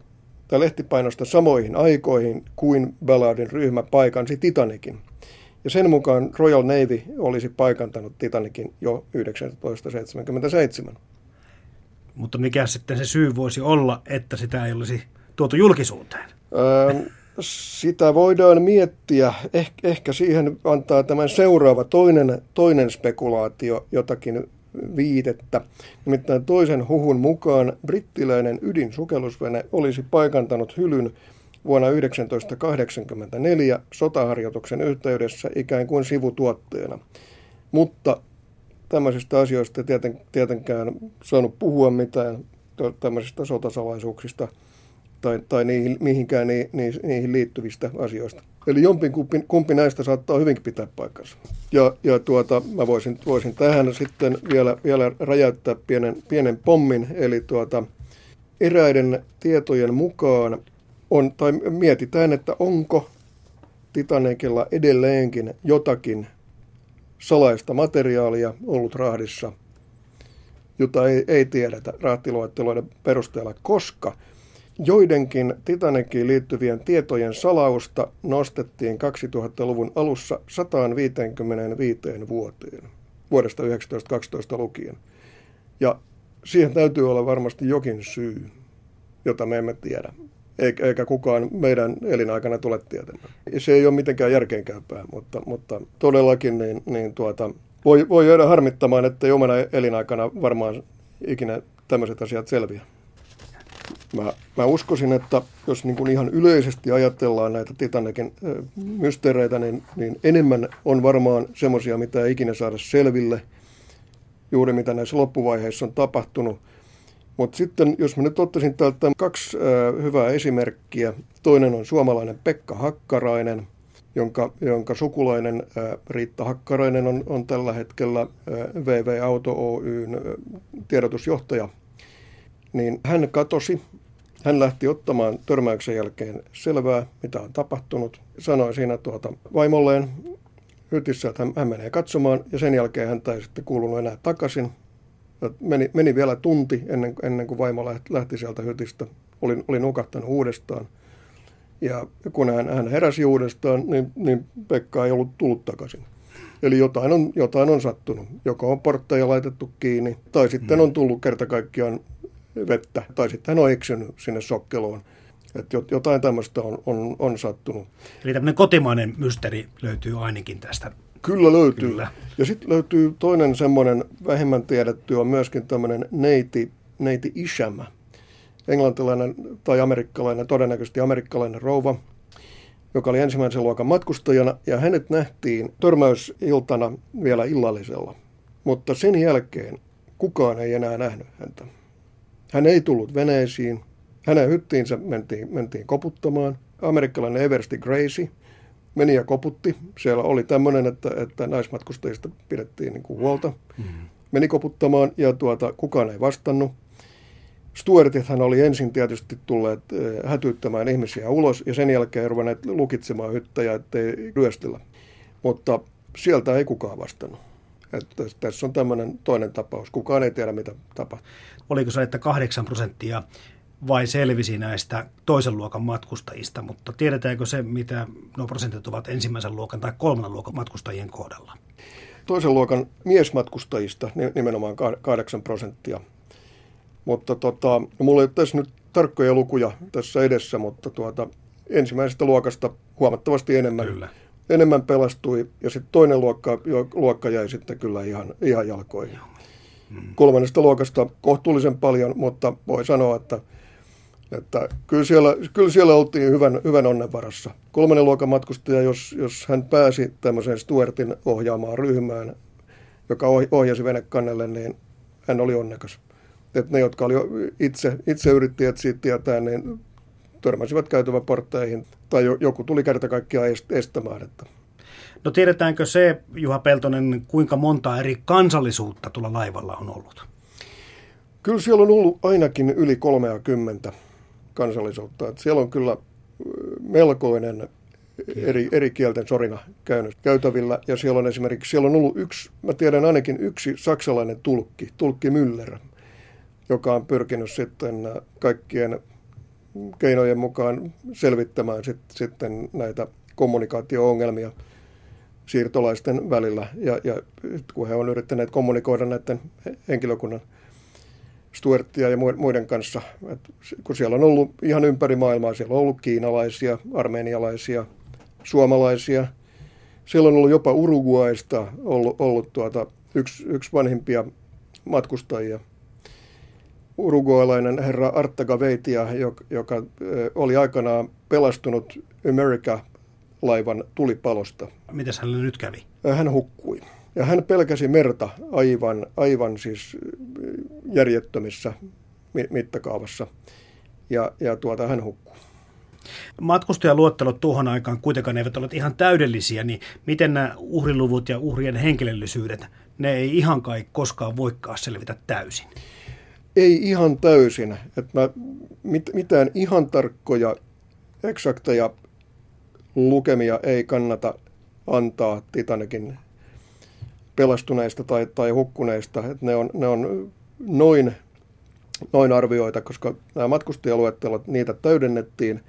tai lehtipainosta samoihin aikoihin kuin Ballardin ryhmä paikansi Titanikin. Ja sen mukaan Royal Navy olisi paikantanut Titanikin jo 1977. Mutta mikä sitten se syy voisi olla, että sitä ei olisi tuotu julkisuuteen? Öö, sitä voidaan miettiä. Eh, ehkä siihen antaa tämän seuraava toinen, toinen spekulaatio jotakin viitettä. Nimittäin toisen huhun mukaan brittiläinen ydinsukellusvene olisi paikantanut hylyn vuonna 1984 sotaharjoituksen yhteydessä ikään kuin sivutuotteena. Mutta tämmöisistä asioista tieten, tietenkään saanut puhua mitään tämmöisistä sotasalaisuuksista tai, tai niihin, mihinkään ni, ni, niihin liittyvistä asioista. Eli jompi kumpi, kumpi näistä saattaa hyvinkin pitää paikkansa. Ja, ja tuota, mä voisin, voisin tähän sitten vielä, vielä räjäyttää pienen, pienen pommin, eli tuota, eräiden tietojen mukaan on, tai mietitään, että onko Titanicilla edelleenkin jotakin salaista materiaalia ollut rahdissa, jota ei, ei tiedetä rahtiluetteloiden perusteella, koska joidenkin Titanikiin liittyvien tietojen salausta nostettiin 2000-luvun alussa 155 vuoteen, vuodesta 1912 lukien. Ja siihen täytyy olla varmasti jokin syy, jota me emme tiedä eikä kukaan meidän elinaikana tule tietämään. Se ei ole mitenkään järkeenkäypää, mutta, mutta todellakin niin, niin tuota, voi, voi jäädä harmittamaan, että omana elinaikana varmaan ikinä tämmöiset asiat selviä. Mä, mä uskoisin, että jos niin kuin ihan yleisesti ajatellaan näitä Titanikin mysteereitä, niin, niin enemmän on varmaan semmoisia, mitä ei ikinä saada selville, juuri mitä näissä loppuvaiheissa on tapahtunut – mutta sitten, jos mä nyt ottaisin täältä kaksi äh, hyvää esimerkkiä. Toinen on suomalainen Pekka Hakkarainen, jonka, jonka sukulainen äh, Riitta Hakkarainen on, on tällä hetkellä äh, VV Auto Oyn äh, tiedotusjohtaja. Niin hän katosi. Hän lähti ottamaan törmäyksen jälkeen selvää, mitä on tapahtunut. Sanoi siinä tuota vaimolleen hytissä, että hän, hän menee katsomaan ja sen jälkeen hän ei sitten kuulunut enää takaisin. Meni, meni vielä tunti ennen, ennen kuin vaimo lähti, lähti sieltä hytistä. Olin, olin nukahtanut uudestaan. Ja kun hän, hän heräsi uudestaan, niin, niin Pekka ei ollut tullut takaisin. Eli jotain on, jotain on sattunut. Joko on portteja laitettu kiinni, tai sitten on tullut kerta kaikkiaan vettä, tai sitten hän on eksynyt sinne sokkeloon. Että jotain tämmöistä on, on, on sattunut. Eli tämmöinen kotimainen mysteeri löytyy ainakin tästä. Kyllä löytyy. Kyllä. Ja sitten löytyy toinen semmoinen vähemmän tiedetty on myöskin tämmöinen neiti, neiti Isham. Englantilainen tai amerikkalainen, todennäköisesti amerikkalainen rouva, joka oli ensimmäisen luokan matkustajana, ja hänet nähtiin törmäysiltana vielä illallisella. Mutta sen jälkeen kukaan ei enää nähnyt häntä. Hän ei tullut veneisiin, hänen hyttiinsä mentiin, mentiin koputtamaan. Amerikkalainen Eversti Gracie meni ja koputti. Siellä oli tämmöinen, että, että naismatkustajista pidettiin niin kuin huolta. Mm-hmm. Meni koputtamaan ja tuota, kukaan ei vastannut. Stuartithan oli ensin tietysti tulleet eh, hätyyttämään ihmisiä ulos ja sen jälkeen ruvenneet lukitsemaan hyttäjä, ettei ryöstellä. Mutta sieltä ei kukaan vastannut. Että tässä on tämmöinen toinen tapaus. Kukaan ei tiedä, mitä tapahtuu. Oliko se, että 8 prosenttia vai selvisi näistä toisen luokan matkustajista, mutta tiedetäänkö se, mitä nuo prosentit ovat ensimmäisen luokan tai kolmannen luokan matkustajien kohdalla? Toisen luokan miesmatkustajista nimenomaan 8 prosenttia. Mutta tota, no mulla ei tässä nyt tarkkoja lukuja tässä edessä, mutta tuota, ensimmäisestä luokasta huomattavasti enemmän, kyllä. enemmän pelastui ja sitten toinen luokka, luokka jäi sitten kyllä ihan, ihan jalkoihin. Hmm. Kolmannesta luokasta kohtuullisen paljon, mutta voi sanoa, että – että kyllä, siellä, kyllä siellä oltiin hyvän, hyvän onnen varassa. Kolmannen luokan matkustaja, jos, jos hän pääsi tämmöiseen Stuartin ohjaamaan ryhmään, joka ohjasi venekannelle, niin hän oli onnekas. Että ne, jotka oli itse, itse yritti etsiä tietää, niin törmäsivät käytäväportteihin tai joku tuli kerta kaikkiaan estämään. Että. No tiedetäänkö se, Juha Peltonen, kuinka monta eri kansallisuutta tuolla laivalla on ollut? Kyllä siellä on ollut ainakin yli 30 kansallisuutta. Että siellä on kyllä melkoinen eri, eri kielten sorina käynyt käytävillä. Ja siellä on esimerkiksi, siellä on ollut yksi, mä tiedän ainakin yksi saksalainen tulkki, tulkki Müller, joka on pyrkinyt sitten kaikkien keinojen mukaan selvittämään sit, sitten näitä kommunikaatio-ongelmia siirtolaisten välillä. Ja, ja kun he on yrittäneet kommunikoida näiden henkilökunnan Stuartia ja muiden kanssa. Et kun siellä on ollut ihan ympäri maailmaa, siellä on ollut kiinalaisia, armenialaisia, suomalaisia. Siellä on ollut jopa Uruguaista ollut, ollut tuota, yksi, yksi vanhimpia matkustajia. Uruguaylainen herra Artaga Veitia, joka, joka oli aikanaan pelastunut America-laivan tulipalosta. Miten hänelle nyt kävi? Hän hukkui. Ja hän pelkäsi merta aivan, aivan siis järjettömissä mittakaavassa. Ja, ja tuota, hän hukkuu. Matkustajaluottelot tuohon aikaan kuitenkaan eivät ole ihan täydellisiä, niin miten nämä uhriluvut ja uhrien henkilöllisyydet, ne ei ihan kai koskaan voikaan selvitä täysin? Ei ihan täysin. Että mä, mit, mitään ihan tarkkoja, eksakteja lukemia ei kannata antaa Titanikin pelastuneista tai, tai hukkuneista. Että ne, on, ne on noin, noin arvioita, koska nämä matkustajaluettelot, niitä täydennettiin.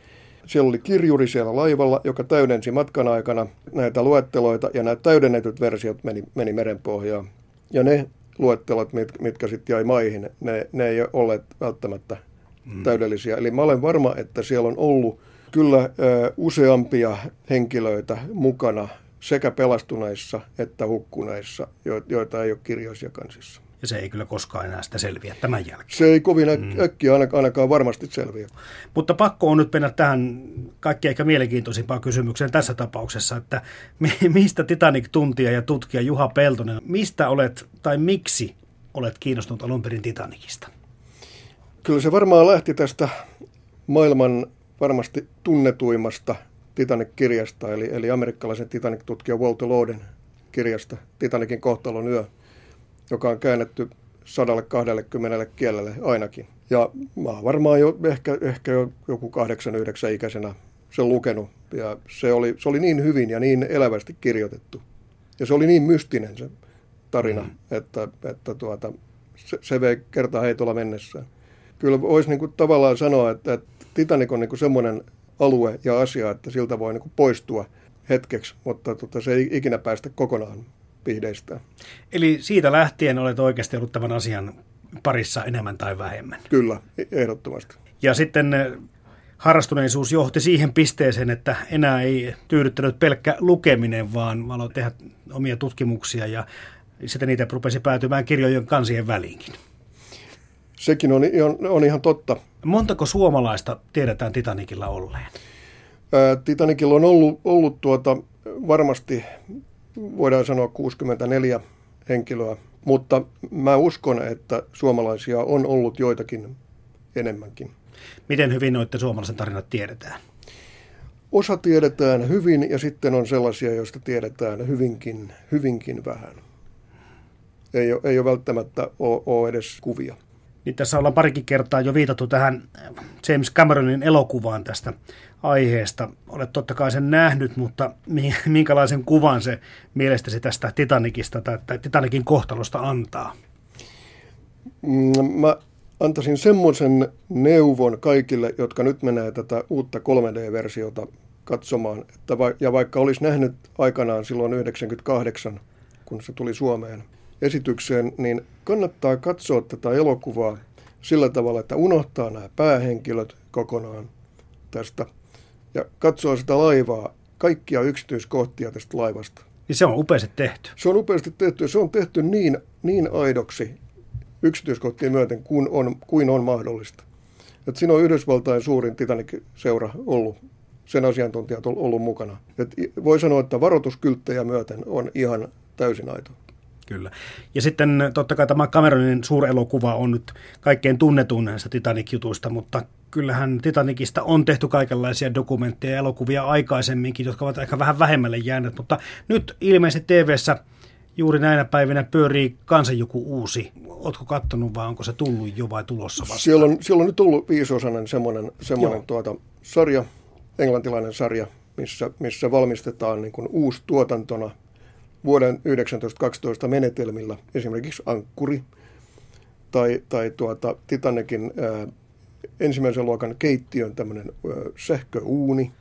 Siellä oli kirjuri siellä laivalla, joka täydensi matkan aikana näitä luetteloita, ja nämä täydennetyt versiot meni, meni merenpohjaan. Ja ne luettelot, mit, mitkä sitten jäi maihin, ne, ne ei ole olleet välttämättä mm. täydellisiä. Eli mä olen varma, että siellä on ollut kyllä ö, useampia henkilöitä mukana sekä pelastuneissa että hukkuneissa, joita ei ole kirjoissa kansissa. Ja se ei kyllä koskaan enää sitä selviä tämän jälkeen. Se ei kovin äk- mm. äkkiä ainakaan varmasti selviä. Mutta pakko on nyt mennä tähän kaikki ehkä mielenkiintoisimpaan kysymykseen tässä tapauksessa, että mistä Titanic-tuntija ja tutkija Juha Peltonen, mistä olet tai miksi olet kiinnostunut alun perin Titanicista? Kyllä se varmaan lähti tästä maailman varmasti tunnetuimmasta Titanic-kirjasta, eli, eli amerikkalaisen Titanic-tutkija Walter Loden kirjasta Titanicin kohtalon yö, joka on käännetty 120 kielelle ainakin. Ja mä oon varmaan jo, ehkä, ehkä jo joku 8-9 ikäisenä sen lukenut. Ja se oli, se oli niin hyvin ja niin elävästi kirjoitettu. Ja se oli niin mystinen se tarina, mm. että, että tuota, se, se vei kertaa heitolla mennessään. Kyllä voisi niin kuin tavallaan sanoa, että, että Titanic on niin kuin semmoinen alue ja asia, että siltä voi niin poistua hetkeksi, mutta tota, se ei ikinä päästä kokonaan pihdeistä. Eli siitä lähtien olet oikeasti ollut tämän asian parissa enemmän tai vähemmän. Kyllä, e- ehdottomasti. Ja sitten eh, harrastuneisuus johti siihen pisteeseen, että enää ei tyydyttänyt pelkkä lukeminen, vaan aloin tehdä omia tutkimuksia ja sitten niitä rupesi päätymään kirjojen kansien väliinkin. Sekin on, on, on ihan totta. Montako suomalaista tiedetään Titanikilla olleen? Ää, Titanikilla on ollut, ollut tuota, varmasti, voidaan sanoa 64 henkilöä, mutta mä uskon, että suomalaisia on ollut joitakin enemmänkin. Miten hyvin noiden suomalaisen tarinat tiedetään? Osa tiedetään hyvin ja sitten on sellaisia, joista tiedetään hyvinkin, hyvinkin vähän. Ei ole, ei ole välttämättä ole, ole edes kuvia. Niin tässä ollaan parikin kertaa jo viitattu tähän James Cameronin elokuvaan tästä aiheesta. Olet totta kai sen nähnyt, mutta minkälaisen kuvan se mielestäsi tästä Titanicista tai Titanikin kohtalosta antaa? Mm, mä antaisin semmoisen neuvon kaikille, jotka nyt menee tätä uutta 3D-versiota katsomaan. Että va- ja vaikka olisi nähnyt aikanaan silloin 98, kun se tuli Suomeen esitykseen, niin kannattaa katsoa tätä elokuvaa sillä tavalla, että unohtaa nämä päähenkilöt kokonaan tästä ja katsoa sitä laivaa, kaikkia yksityiskohtia tästä laivasta. Ja se on upeasti tehty. Se on upeasti tehty. Se on tehty niin, niin aidoksi yksityiskohtien myöten kuin on, kuin on mahdollista. Et siinä on Yhdysvaltain suurin Titanic-seura ollut, sen asiantuntijat on ollut mukana. Et voi sanoa, että varoituskylttejä myöten on ihan täysin aito. Kyllä. Ja sitten totta kai tämä Cameronin suurelokuva on nyt kaikkein tunnetun näistä Titanic-jutuista, mutta kyllähän Titanicista on tehty kaikenlaisia dokumentteja ja elokuvia aikaisemminkin, jotka ovat ehkä vähän vähemmälle jääneet, mutta nyt ilmeisesti TV-ssä juuri näinä päivinä pyörii kansan joku uusi. Oletko katsonut vai onko se tullut jo vai tulossa vasta? Siellä on, siellä on nyt tullut viisosainen semmoinen, semmoinen tuota, sarja, englantilainen sarja, missä, missä valmistetaan niin kuin uusi tuotantona vuoden 1912 menetelmillä, esimerkiksi Ankkuri tai, tai tuota, Titanekin ää, ensimmäisen luokan keittiön tämmöinen ää, sähköuuni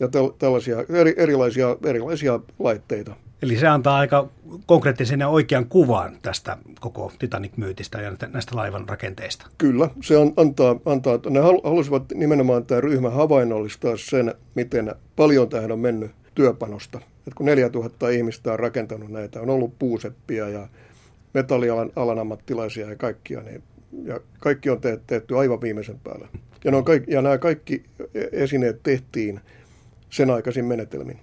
ja tel, tällaisia eri, erilaisia, erilaisia laitteita – Eli se antaa aika konkreettisen ja oikean kuvan tästä koko Titanic-myytistä ja näistä laivan rakenteista. Kyllä, se antaa, antaa, ne halusivat nimenomaan tämä ryhmä havainnollistaa sen, miten paljon tähän on mennyt työpanosta. Et kun 4000 ihmistä on rakentanut näitä, on ollut puuseppiä ja metallialan alan ammattilaisia ja kaikkia, niin, ja kaikki on tehty aivan viimeisen päälle. Ja, on kaikki, ja nämä kaikki esineet tehtiin sen aikaisin menetelmin.